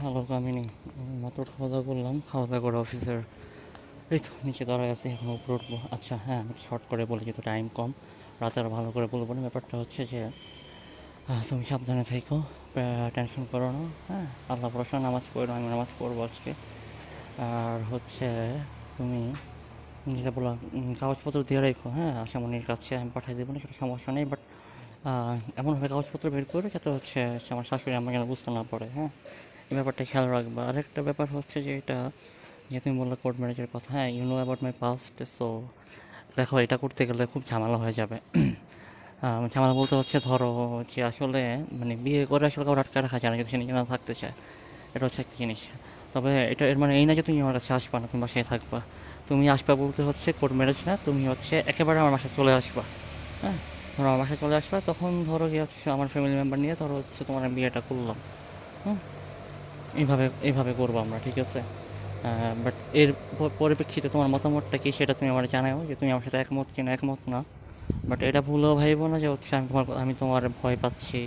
Hello, কামিনী। মাত্র খাওয়া দাওয়া করলাম। খাওয়া দাওয়া করে অফিসের এই তো, নিচে দাঁড়ায় আছি, এখন উপরে উঠবো। আচ্ছা হ্যাঁ আমি শর্ট করে বলি যেহেতু টাইম কম, রাতে আর ভালো করে বলব না। ব্যাপারটা হচ্ছে যে তুমি সাবধানে থেকো টেনশন করো না হ্যাঁ? আল্লাহ পড়াশোনা নামাজ পড়ো আমি নামাজ পড়ব আজকে। আর হচ্ছে, তুমি যেটা বললাম কাগজপত্র দিয়ে রেখো হ্যাঁ? আশামনির কাছে আমি পাঠিয়ে দেবো না, সেটা সমস্যা নেই বাট এমনভাবে কাগজপত্র বের করে, যাতে হচ্ছে, আমার শাশুড়ি যেন বুঝতে না পারে হ্যাঁ? ব্যাপারটা খেয়াল রাখবা। আরেকটা ব্যাপার হচ্ছে যে এটা যে তুমি বললে কোর্ট ম্যারেজের কথা হ্যাঁ you know about my past so দেখো এটা করতে গেলে খুব ঝামেলা হয়ে যাবে। ঝামেলা বলতে হচ্ছে ধরো যে আসলে মানে বিয়ে করে আসলে কাউকে আটকে রাখা যায় না, যদি সে নিজে না থাকতে চায়। এটা হচ্ছে একটা জিনিস। তবে এটা এর মানে এই না যে তুমি আমার কাছে আসবা না, তুমি বাসায় থাকবা। তুমি আসবা বলতে হচ্ছে কোর্ট ম্যারেজ না, তুমি হচ্ছে একেবারে আমার বাসায় চলে আসবা। হ্যাঁ? ধরো আমার বাসায় চলে আসবা তখন ধরো কি হচ্ছে আমার ফ্যামিলি মেম্বার নিয়ে ধরো হচ্ছে তোমার বিয়েটা করলাম। হুম? এইভাবে এইভাবে করব আমরা, ঠিক আছে? বাট এর পরিপ্রেক্ষিতে তোমার মতামতটা কী সেটা তুমি আমার জানাও যে তুমি আমার সাথে একমত কিনা, একমত না। বাট এটা ভুলেও ভাইবো না যে হচ্ছে আমি তোমার আমি তোমার ভয় পাচ্ছি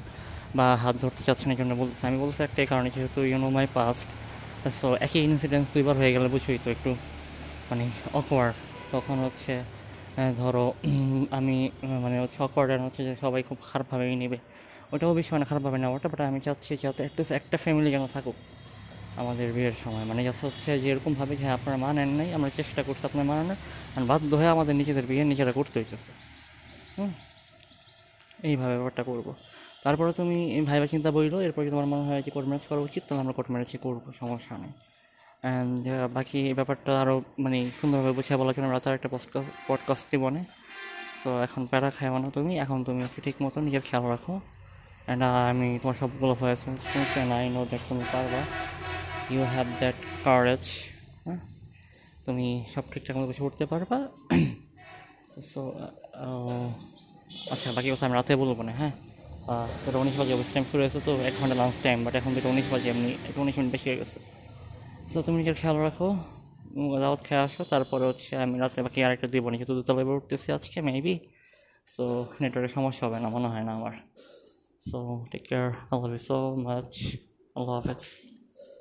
বা হাত ধরতে চাচ্ছি না জন্য বলতেছি। আমি বলছি একটাই কারণে, যেহেতু you know my past so একই ইনসিডেন্ট দুইবার হয়ে গেলে বুঝছোই তো একটু মানে অকওয়ার্ড তখন হচ্ছে ধরো আমি মানে হচ্ছে অকওয়ার্ড হচ্ছে যে সবাই খুব খারাপভাবেই নেবে। ওটাও বেশি মানে খারাপভাবে না, ওটা বাট আমি চাচ্ছি যাতে একটা একটা ফ্যামিলি যেন থাকুক আমাদের বিয়ের সময়। মানে যাতে হচ্ছে যে এরকমভাবে যে আপনারা মানেন নাই, আমরা চেষ্টা করছি আপনার মানানোর আর বাধ্য হয়ে আমাদের নিজেদের বিয়ে নিজেরা করতে হইতেছে। হুম? এইভাবে ব্যাপারটা করব। তারপরে তুমি ভাইবা চিন্তা বইলো, এরপর তোমার মনে হয় যে কোর্ট ম্যারেজ করা উচিত, তাহলে আমরা কোর্ট ম্যারেজই করব, সমস্যা নেই। অ্যান্ড বাকি এই ব্যাপারটা আরও মানে সুন্দরভাবে বুঝিয়ে বলার জন্য রাতার একটা পডকাস্ট পডকাস্টই বনে সো এখন প্যারা খায় মানে তুমি, এখন তুমি ঠিক মতো নিজের খেয়াল রাখো। অ্যান্ড আমি তোমার সবগুলো ভয়েস শুনছি আই নো দ্যাট তুমি পারবা। ইউ হ্যাভ দ্যাট কারেজ হ্যাঁ? তুমি সব ঠিকঠাক মতো কিছু করতে পারবা। সো আচ্ছা বাকি কথা আমি রাতে বলব না হ্যাঁ? দুটো উনিশ বাজে অফিস টাইম শুরু হয়েছে, তো এক ঘণ্টা লাঞ্চ টাইম বাট এখন দুটো উনিশ বাজে, এমনি একটু উনিশ মিনিট বেশি হয়ে গেছে। সো তুমি নিজের খেয়াল রাখো দাওয়াত খেয়ে আসো, তারপরে হচ্ছে আমি রাতে বাকি আরেকটা দেবো না যেহেতু দুতলায় উঠতেছি আজকে মেবি সো নেটওয়ার্কের সমস্যা হবে না, মনে হয় না আমার। So take care. I love you so much. I love it.